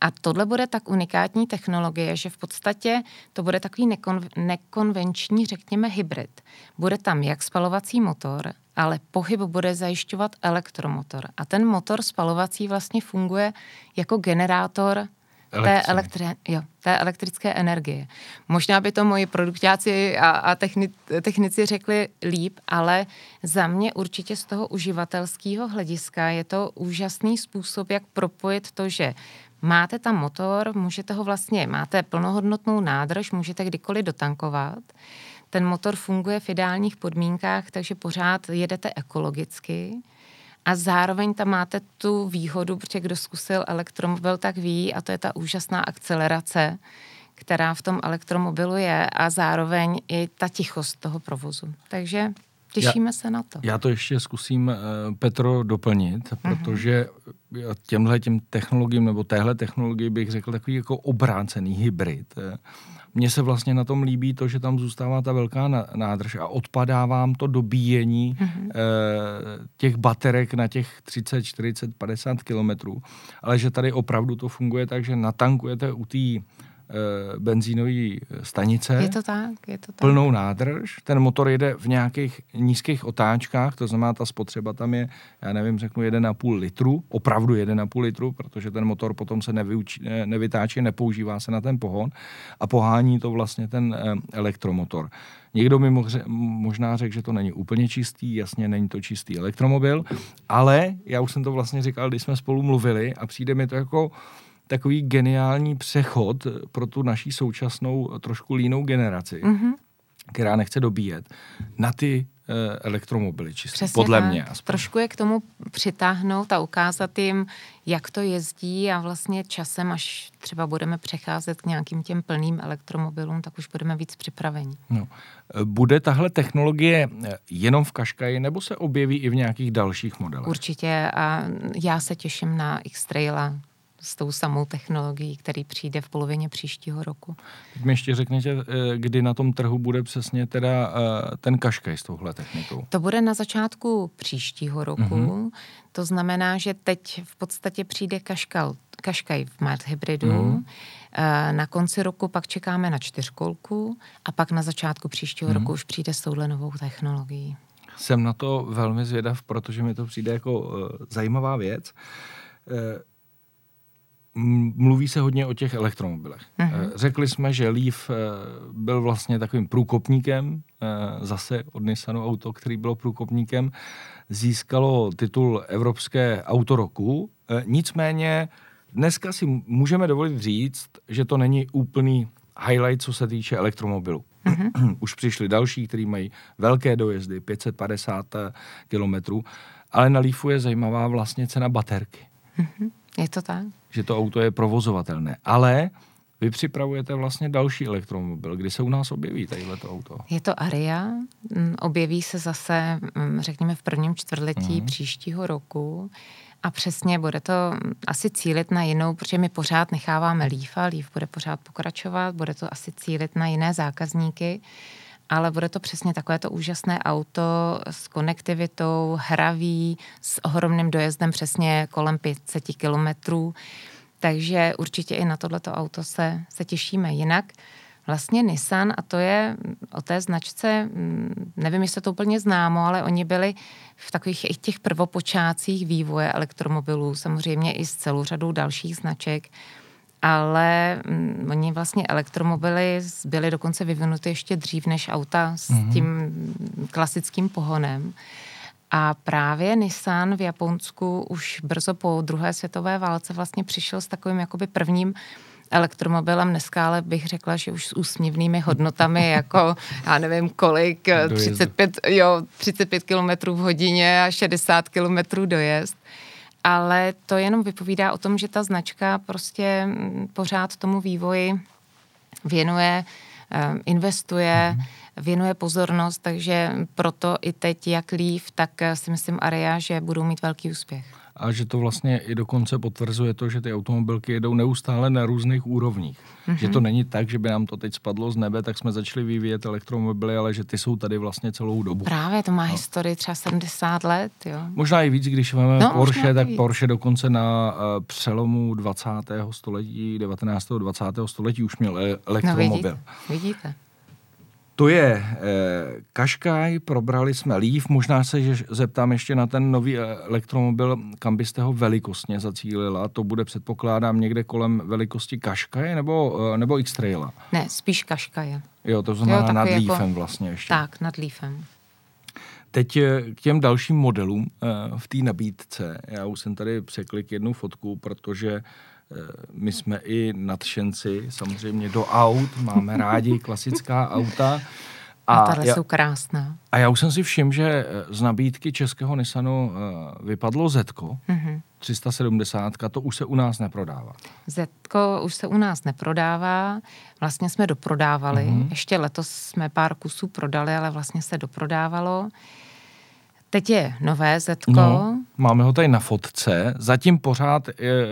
A tohle bude tak unikátní technologie, že v podstatě to bude takový nekon, nekonvenční, řekněme, hybrid. Bude tam jak spalovací motor, ale pohyb bude zajišťovat elektromotor. A ten motor spalovací vlastně funguje jako generátor té, elektri- jo, té elektrické energie. Možná by to moji produktáci a, a techni- technici řekli líp, ale za mě určitě z toho uživatelského hlediska je to úžasný způsob, jak propojit to, že máte tam motor, můžete ho vlastně, máte plnohodnotnou nádrž, můžete kdykoliv dotankovat. Ten motor funguje v ideálních podmínkách, takže pořád jedete ekologicky a zároveň tam máte tu výhodu, protože kdo zkusil elektromobil, tak ví, a to je ta úžasná akcelerace, která v tom elektromobilu je a zároveň i ta tichost toho provozu. Takže Těšíme já, se na to. Já to ještě zkusím, Petro, doplnit, uh-huh. protože těmhle těm technologiím nebo téhle technologii bych řekl takový jako obrácený hybrid. Mně se vlastně na tom líbí to, že tam zůstává ta velká nádrž a odpadá vám to dobíjení mm-hmm. těch baterek na těch 30, 40, 50 kilometrů, ale že tady opravdu to funguje tak, že natankujete u té benzínové stanice. Je to tak, je to tak. Plnou nádrž. Ten motor jede v nějakých nízkých otáčkách, to znamená, ta spotřeba tam je, já nevím, řeknu 1,5 litru, opravdu 1,5 litru, protože ten motor potom se nevyučí, nevytáčí, nepoužívá se na ten pohon a pohání to vlastně ten eh, elektromotor. Někdo mi možná řekl, že to není úplně čistý, jasně není to čistý elektromobil, ale já už jsem to vlastně říkal, když jsme spolu mluvili a přijde mi to jako takový geniální přechod pro tu naší současnou trošku línou generaci, mm-hmm. která nechce dobíjet, na ty eh, elektromobily čistě, Přesně podle tak. mě. Aspoň. Trošku je k tomu přitáhnout a ukázat jim, jak to jezdí a vlastně časem, až třeba budeme přecházet k nějakým těm plným elektromobilům, tak už budeme víc připraveni. No. Bude tahle technologie eh, jenom v Kaškaji nebo se objeví i v nějakých dalších modelech? Určitě a já se těším na X-Traila, s tou samou technologií, který přijde v polovině příštího roku. Teď mi ještě řekněte, eh, kdy na tom trhu bude přesně teda eh, ten kaškaj s touhle technikou? To bude na začátku příštího roku. Mm-hmm. To znamená, že teď v podstatě přijde kaškal, kaškaj v Mart hybridu. Mm-hmm. Na konci roku pak čekáme na čtyřkolku a pak na začátku příštího mm-hmm. roku už přijde s touhle novou technologií. Jsem na to velmi zvědav, protože mi to přijde jako uh, zajímavá věc. Mluví se hodně o těch elektromobilech. Uh-huh. Řekli jsme, že Leaf eh, byl vlastně takovým průkopníkem, eh, zase od Nissanu auto, který bylo průkopníkem, získalo titul Evropské auto roku. Nicméně dneska si můžeme dovolit říct, že to není úplný highlight, co se týče elektromobilu. Uh-huh. Už přišli další, kteří mají velké dojezdy, 550 kilometrů, ale na Leafu je zajímavá vlastně cena baterky. Uh-huh. Je to tak? Že to auto je provozovatelné. Ale vy připravujete vlastně další elektromobil. Kdy se u nás objeví tadyhle to auto? Je to Aria. Mm, objeví se zase, mm, řekněme, v prvním čtvrtletí mm. příštího roku. A přesně bude to asi cílit na jinou, protože my pořád necháváme Lífa, Líf bude pořád pokračovat, bude to asi cílit na jiné zákazníky ale bude to přesně takové to úžasné auto s konektivitou, hravý, s ohromným dojezdem přesně kolem 500 kilometrů. Takže určitě i na tohleto auto se, se těšíme. Jinak vlastně Nissan, a to je o té značce, mm, nevím, jestli to úplně známo, ale oni byli v takových i těch prvopočátcích vývoje elektromobilů, samozřejmě i s celou řadou dalších značek ale mm, oni vlastně elektromobily byly dokonce vyvinuty ještě dřív než auta s mm-hmm. tím klasickým pohonem. A právě Nissan v Japonsku už brzo po druhé světové válce vlastně přišel s takovým jakoby prvním elektromobilem dneska, ale bych řekla, že už s úsměvnými hodnotami, jako já nevím kolik, 35, jo, 35 km v hodině a 60 km dojezd ale to jenom vypovídá o tom, že ta značka prostě mm, pořád tomu vývoji věnuje, eh, investuje, mm-hmm. věnuje pozornost, takže proto i teď jak Leaf, tak eh, si myslím Aria, že budou mít velký úspěch a že to vlastně i dokonce potvrzuje to, že ty automobilky jedou neustále na různých úrovních. Mm-hmm. Že to není tak, že by nám to teď spadlo z nebe, tak jsme začali vyvíjet elektromobily, ale že ty jsou tady vlastně celou dobu. Právě, to má no. historii třeba 70 let, jo. Možná i víc, když máme no, Porsche, tak víc. Porsche dokonce na uh, přelomu 20. století, 19. 20. století už měl elektromobil. No, vidíte, vidíte. To je eh, Kaškaj, probrali jsme Leaf, možná se že zeptám ještě na ten nový eh, elektromobil, kam byste ho velikostně zacílila. To bude, předpokládám, někde kolem velikosti Kaškaje nebo, eh, nebo X-Traila? Ne, spíš Kaškaje. Jo, to znamená jo, nad jako... Leafem vlastně ještě. Tak, nad Leafem. Teď eh, k těm dalším modelům eh, v té nabídce. Já už jsem tady překlik jednu fotku, protože Eh, my jsme i nadšenci samozřejmě do aut, máme rádi klasická auta A, a já, jsou krásná. A já už jsem si všiml, že eh, z nabídky českého Nissanu uh, vypadlo Zetko, mm-hmm. 370, to už se u nás neprodává. Zetko už se u nás neprodává, vlastně jsme doprodávali, mm-hmm. ještě letos jsme pár kusů prodali, ale vlastně se doprodávalo. Teď je nové Zetko. No, máme ho tady na fotce, zatím pořád je,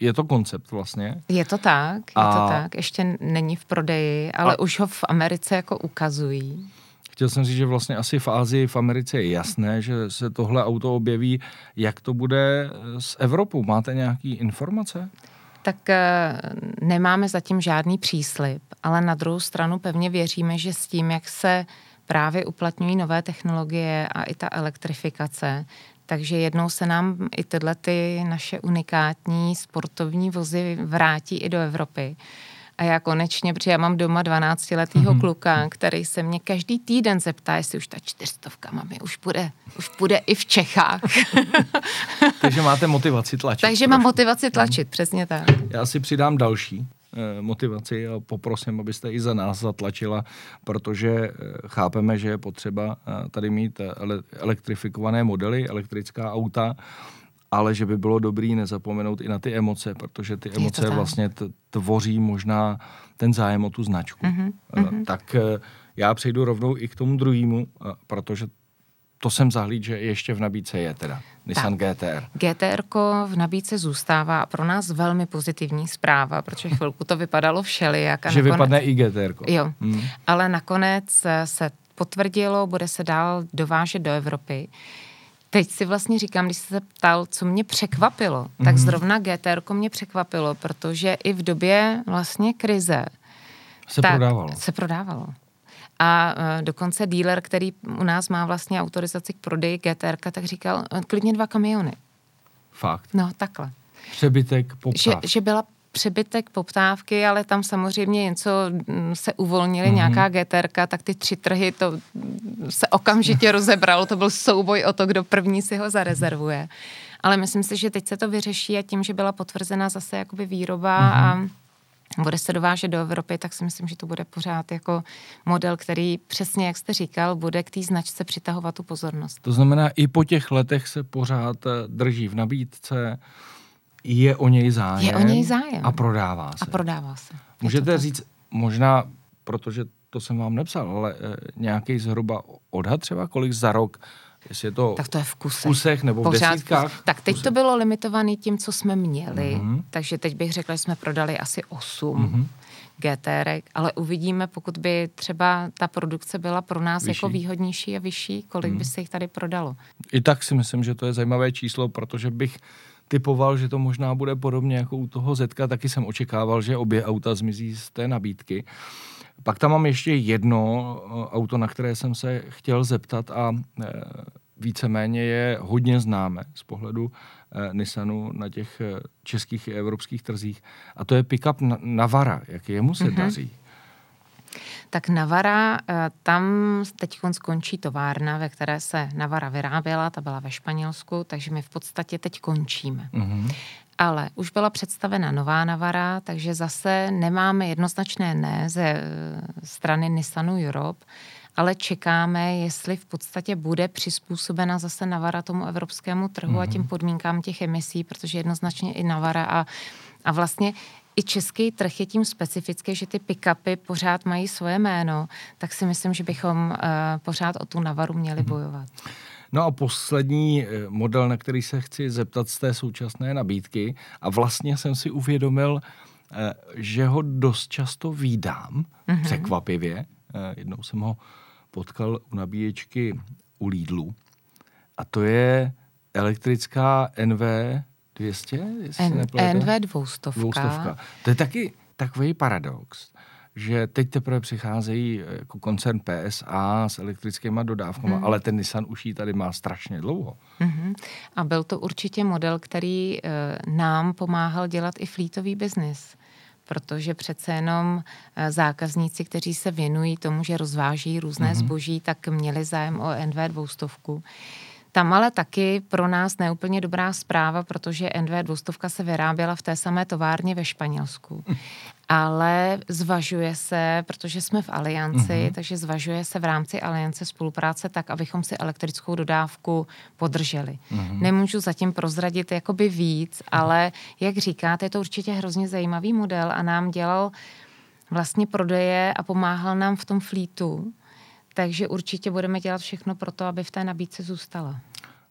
je to koncept vlastně. Je to tak, je a... to tak. Ještě není v prodeji, ale a... už ho v Americe jako ukazují. Chtěl jsem říct, že vlastně asi v Ázii, v Americe je jasné, že se tohle auto objeví. Jak to bude s Evropou? Máte nějaké informace? Tak eh, nemáme zatím žádný příslip, ale na druhou stranu pevně věříme, že s tím, jak se právě uplatňují nové technologie a i ta elektrifikace, takže jednou se nám i tyhle ty naše unikátní sportovní vozy vrátí i do Evropy. A já konečně, protože já mám doma 12-letýho mm-hmm. kluka, který se mě každý týden zeptá, jestli už ta čtyřstovka mami už bude, už bude i v Čechách. Takže máte motivaci tlačit. Takže trošku. mám motivaci tlačit, mm. přesně tak. Já si přidám další. Eh, motivaci a poprosím, abyste i za nás zatlačila, protože eh, chápeme, že je potřeba eh, tady mít elektrifikované modely, elektrická auta, ale že by bylo dobré nezapomenout i na ty emoce, protože ty emoce vlastně tvoří možná ten zájem o tu značku. Mm-hmm. Tak já přejdu rovnou i k tomu druhému, protože to jsem zahlíd, že ještě v nabídce je teda Nissan tak. GTR. GTR v nabídce zůstává pro nás velmi pozitivní zpráva, protože chvilku to vypadalo všelijak. A že nakonec, vypadne i GTR. Jo, hmm. ale nakonec se potvrdilo, bude se dál dovážet do Evropy. Teď si vlastně říkám, když jsi se ptal, co mě překvapilo, mm-hmm. tak mhm. zrovna GTR mě překvapilo, protože i v době vlastně krize se prodávalo. Se prodávalo. A uh, dokonce dealer, který u nás má vlastně autorizaci k prodeji GTR, tak říkal, e, klidně dva kamiony. Fakt? No, takhle. Přebytek poptávky. Že, že byla přebytek poptávky, ale tam samozřejmě něco mm, se uvolnili, mm-hmm. nějaká GTR, tak ty tři trhy, to se okamžitě rozebralo, to byl souboj o to, kdo první si ho zarezervuje. Ale myslím si, že teď se to vyřeší a tím, že byla potvrzena zase jakoby výroba mm-hmm. a bude se dovážet do Evropy, tak si myslím, že to bude pořád jako model, který přesně, jak jste říkal, bude k té značce přitahovat tu pozornost. To znamená, i po těch letech se pořád eh, drží v nabídce, je o něj zájem. Je o něj zájem. A prodává se. A prodává se. Můžete říct, možná, protože to jsem vám nepsal, ale e, nějaký zhruba odhad třeba, kolik za rok Jestli je to, tak to je v kusech, kusech nebo Pořád v desítkách? V tak teď kusech. to bylo limitované tím, co jsme měli, mm-hmm. takže teď bych řekla, že jsme prodali asi 8 mm-hmm. GTR, ale uvidíme, pokud by třeba ta produkce byla pro nás vyšší. jako výhodnější a vyšší, kolik mm. by se jich tady prodalo. I tak si myslím, že to je zajímavé číslo, protože bych typoval, že to možná bude podobně jako u toho Zetka, taky jsem očekával, že obě auta zmizí z té nabídky. Pak tam mám ještě jedno eh, auto, na které jsem se chtěl zeptat a e, víceméně je hodně známé z pohledu e, Nissanu na těch českých i evropských trzích. A to je pickup Navara. Jak jemu se mm-hmm. daří? Tak Navara, tam teď skončí továrna, ve které se Navara vyráběla, ta byla ve Španělsku, takže my v podstatě teď končíme. Mm-hmm. Ale už byla představena nová Navara, takže zase nemáme jednoznačné ne ze eh, strany Nissanu Europe, ale čekáme, jestli v podstatě bude přizpůsobena zase Navara tomu evropskému trhu mm-hmm. a tím mhm. podmínkám těch emisí, protože jednoznačně i Navara a, a vlastně i český trh je tím specifický, že ty pick-upy pořád mají svoje jméno, tak si myslím, že bychom uh, pořád o tu Navaru měli mm-hmm. No a poslední eh, model, na který se chci zeptat z té současné nabídky, a vlastně jsem si uvědomil, eh, že ho dost často výdám, mm-hmm. překvapivě. Eh, jednou jsem ho potkal u nabíječky u Lidlu. A to je elektrická NV 200? N- NV 200. 200. To je taky takový paradox že teď teprve přicházejí eh, jako koncern PSA s elektrickými dodávkami, mm. ale ten Nissan už ji tady má strašně dlouho. Mm-hmm. A byl to určitě model, který e, nám pomáhal dělat i flítový biznis protože přece jenom eh, zákazníci, kteří se věnují tomu, že rozváží různé mm-hmm. zboží, tak měli zájem o NV 200. Tam ale taky pro nás neúplně dobrá zpráva, protože NV 200 se vyráběla v té samé továrně ve Španělsku. ale zvažuje se, protože jsme v alianci, mm-hmm. takže zvažuje se v rámci aliance spolupráce tak, abychom si elektrickou dodávku podrželi. Mm-hmm. Nemůžu zatím prozradit jakoby víc, ale jak říkáte, je to určitě hrozně zajímavý model a nám dělal vlastně prodeje a pomáhal nám v tom flítu. Takže určitě budeme dělat všechno pro to, aby v té nabídce zůstala.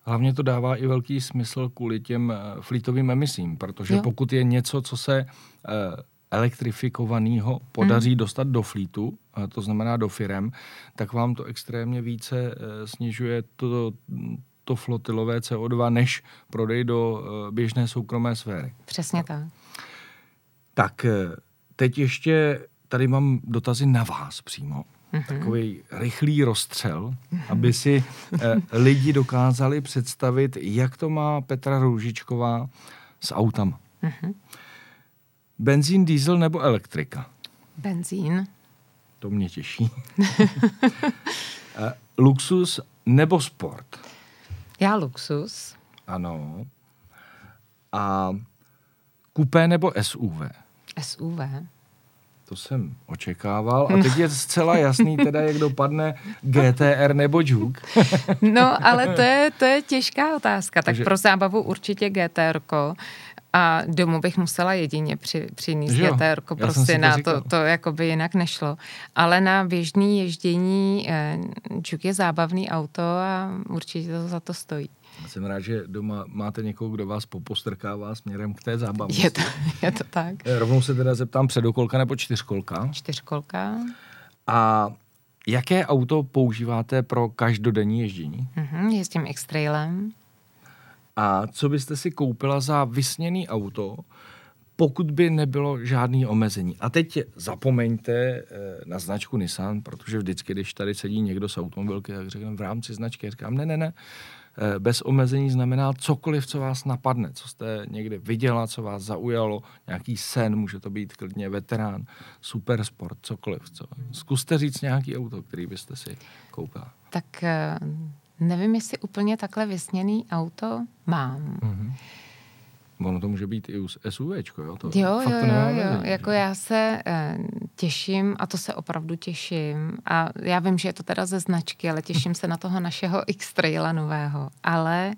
Hlavně to dává i velký smysl kvůli těm eh, flítovým emisím, protože jo. pokud je něco, co se eh, elektrifikovaného podaří hmm. dostat do flítu, to znamená do firem, tak vám to extrémně více eh, snižuje to, to flotilové CO2, než prodej do běžné soukromé sféry. Přesně tak. Tak teď ještě tady mám dotazy na vás přímo mm-hmm. takový rychlý rozstřel, mm-hmm. aby si eh, lidi dokázali představit, jak to má Petra Růžičková s autama. Mm-hmm. Benzín, diesel nebo elektrika? Benzín. To mě těší. eh, luxus nebo sport? Já luxus. Ano. A kupé nebo SUV? SUV. To jsem očekával. A teď je zcela jasný teda, jak dopadne GTR nebo Juke. no, ale to je, to je těžká otázka. Tak Takže... pro zábavu určitě GTR. A domů bych musela jedině při, přinést GTR pro syna, to, to, to jako by jinak nešlo. Ale na běžný ježdění eh, Juke je zábavný auto a určitě to za to stojí. Jsem rád, že doma máte někoho, kdo vás popostrkává směrem k té zábavě. Je to, je to tak. Eh, rovnou se teda zeptám, předokolka nebo čtyřkolka? Čtyřkolka. A jaké auto používáte pro každodenní ježdění? Mm-hmm, jezdím X-Trailem. A co byste si koupila za vysněný auto, pokud by nebylo žádný omezení. A teď zapomeňte eh, na značku Nissan, protože vždycky, když tady sedí někdo z automobilky, tak řekne v rámci značky, říkám, ne, ne, ne, bez omezení znamená cokoliv, co vás napadne, co jste někde viděla, co vás zaujalo, nějaký sen, může to být klidně veterán, supersport, cokoliv. Co. Zkuste říct nějaký auto, který byste si koupila. Tak eh, nevím, jestli úplně takhle vysněný auto mám. Mm-hmm. Ono to může být i u SUVčko, jo? To jo, fakt jo, jo, jo. Jako já se uh, těším, a to se opravdu těším. A já vím, že je to teda ze značky, ale těším se na toho našeho X-Traila nového. Ale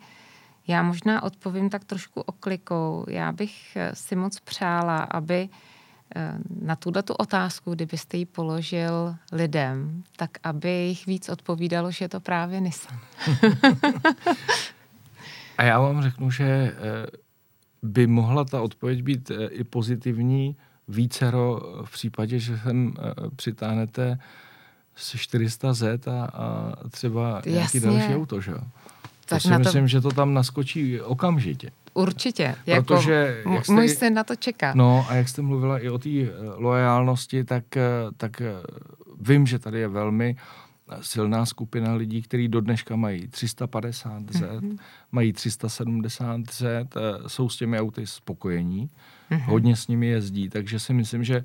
já možná odpovím tak trošku oklikou. Já bych eh, si moc přála, aby uh, na tuhle tu otázku, kdybyste ji položil lidem, tak aby jich víc odpovídalo, že je to právě Nissan. a já vám řeknu, že by mohla ta odpověď být eh, i pozitivní vícero v případě, že sem eh, přitáhnete z 400Z a, a třeba nějaký Jasně. další auto, že jo? Tak to si myslím, to... že to tam naskočí okamžitě. Určitě. Protože, jako, jak jste, můj syn na to čeká. No a jak jste mluvila i o té eh, loajálnosti, tak, tak vím, že tady je velmi silná skupina lidí, kteří do dneška mají 350 Z, mm-hmm. mají 370 Z, eh, jsou s těmi auty spokojení, mm-hmm. hodně s nimi jezdí, takže si myslím, že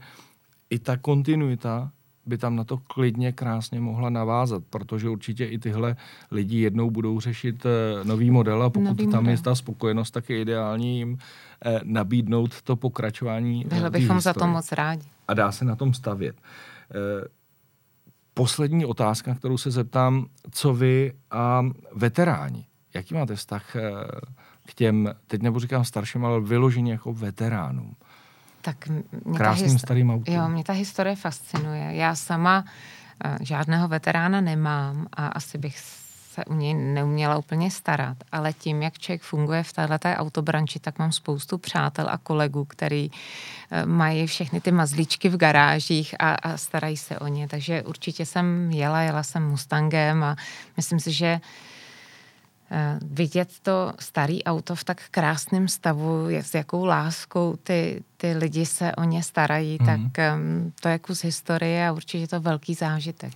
i ta kontinuita by tam na to klidně krásně mohla navázat, protože určitě i tyhle lidi jednou budou řešit eh, nový model a pokud nový tam model. je ta spokojenost, tak je ideální jim eh, nabídnout to pokračování. Byli bychom za to moc rádi. A dá se na tom stavět poslední otázka, kterou se zeptám, co vy a veteráni, jaký máte vztah eh, k těm, teď nebudu říkám starším, ale vyloženě jako veteránům? Tak mě Krásným ta starým autům. Jo, mě ta historie fascinuje. Já sama uh, žádného veterána nemám a asi bych se u něj neuměla úplně starat, ale tím, jak člověk funguje v této autobranči, tak mám spoustu přátel a kolegů, který eh, mají všechny ty mazlíčky v garážích a, a starají se o ně. Takže určitě jsem jela, jela jsem Mustangem a myslím si, že eh, vidět to starý auto v tak krásném stavu, s jakou láskou ty, ty lidi se o ně starají, mm. tak um, to je kus historie a určitě to velký zážitek.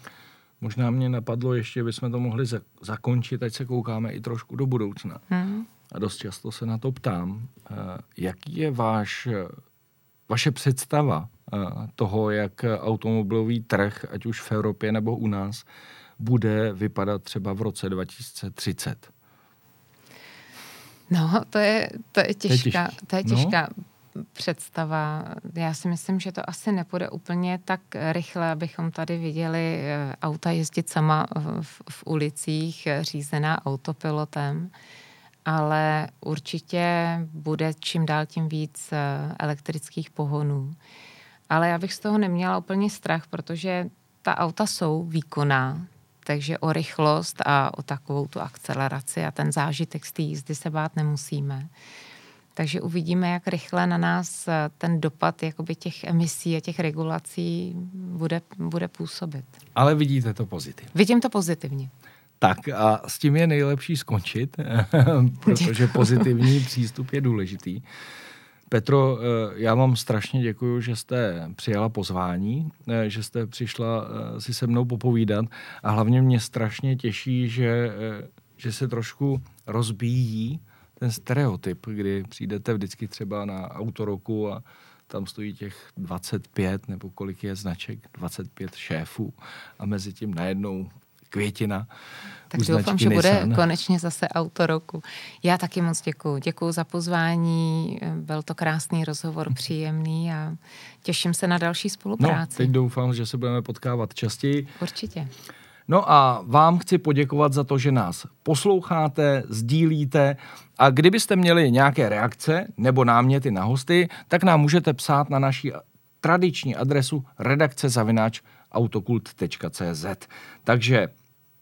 Možná mě napadlo ještě, bychom to mohli zakončit, ať se koukáme i trošku do budoucna. Hmm. A dost často se na to ptám, eh, jaký je váš, vaše představa eh, toho, jak automobilový trh, ať už v Evropě nebo u nás, bude vypadat třeba v roce 2030? No, to je, to je těžká. To je těžká. No? Představa. Já si myslím, že to asi nepůjde úplně tak rychle, abychom tady viděli eh, auta jezdit sama v, v ulicích, eh, řízená autopilotem, ale určitě bude čím dál tím víc eh, elektrických pohonů. Ale já bych z toho neměla úplně strach, protože ta auta jsou výkonná, takže o rychlost a o takovou tu akceleraci a ten zážitek z té jízdy se bát nemusíme. Takže uvidíme, jak rychle na nás eh, ten dopad jakoby těch emisí a těch regulací bude, bude působit. Ale vidíte to pozitivně. Vidím to pozitivně. Tak a s tím je nejlepší skončit, protože pozitivní přístup je důležitý. Petro, eh, já vám strašně děkuji, že jste přijala pozvání, eh, že jste přišla si se mnou popovídat a hlavně mě strašně těší, že, že se trošku rozbíjí ten stereotyp, kdy přijdete vždycky třeba na autoroku a tam stojí těch 25 nebo kolik je značek, 25 šéfů a mezi tím najednou květina. Tak doufám, že Nissan. bude konečně zase auto roku. Já taky moc děkuji. Děkuji za pozvání, byl to krásný rozhovor, příjemný a těším se na další spolupráci. No, teď doufám, že se budeme potkávat častěji. Určitě. No a vám chci poděkovat za to, že nás posloucháte, sdílíte a kdybyste měli nějaké reakce nebo náměty na hosty, tak nám můžete psát na naší tradiční adresu redakce zavináč autokult.cz. Takže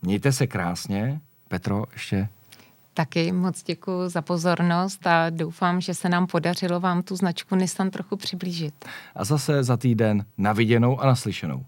mějte se krásně. Petro, ještě Taky moc děkuji za pozornost a doufám, že se nám podařilo vám tu značku Nissan trochu přiblížit. A zase za týden na viděnou a naslyšenou.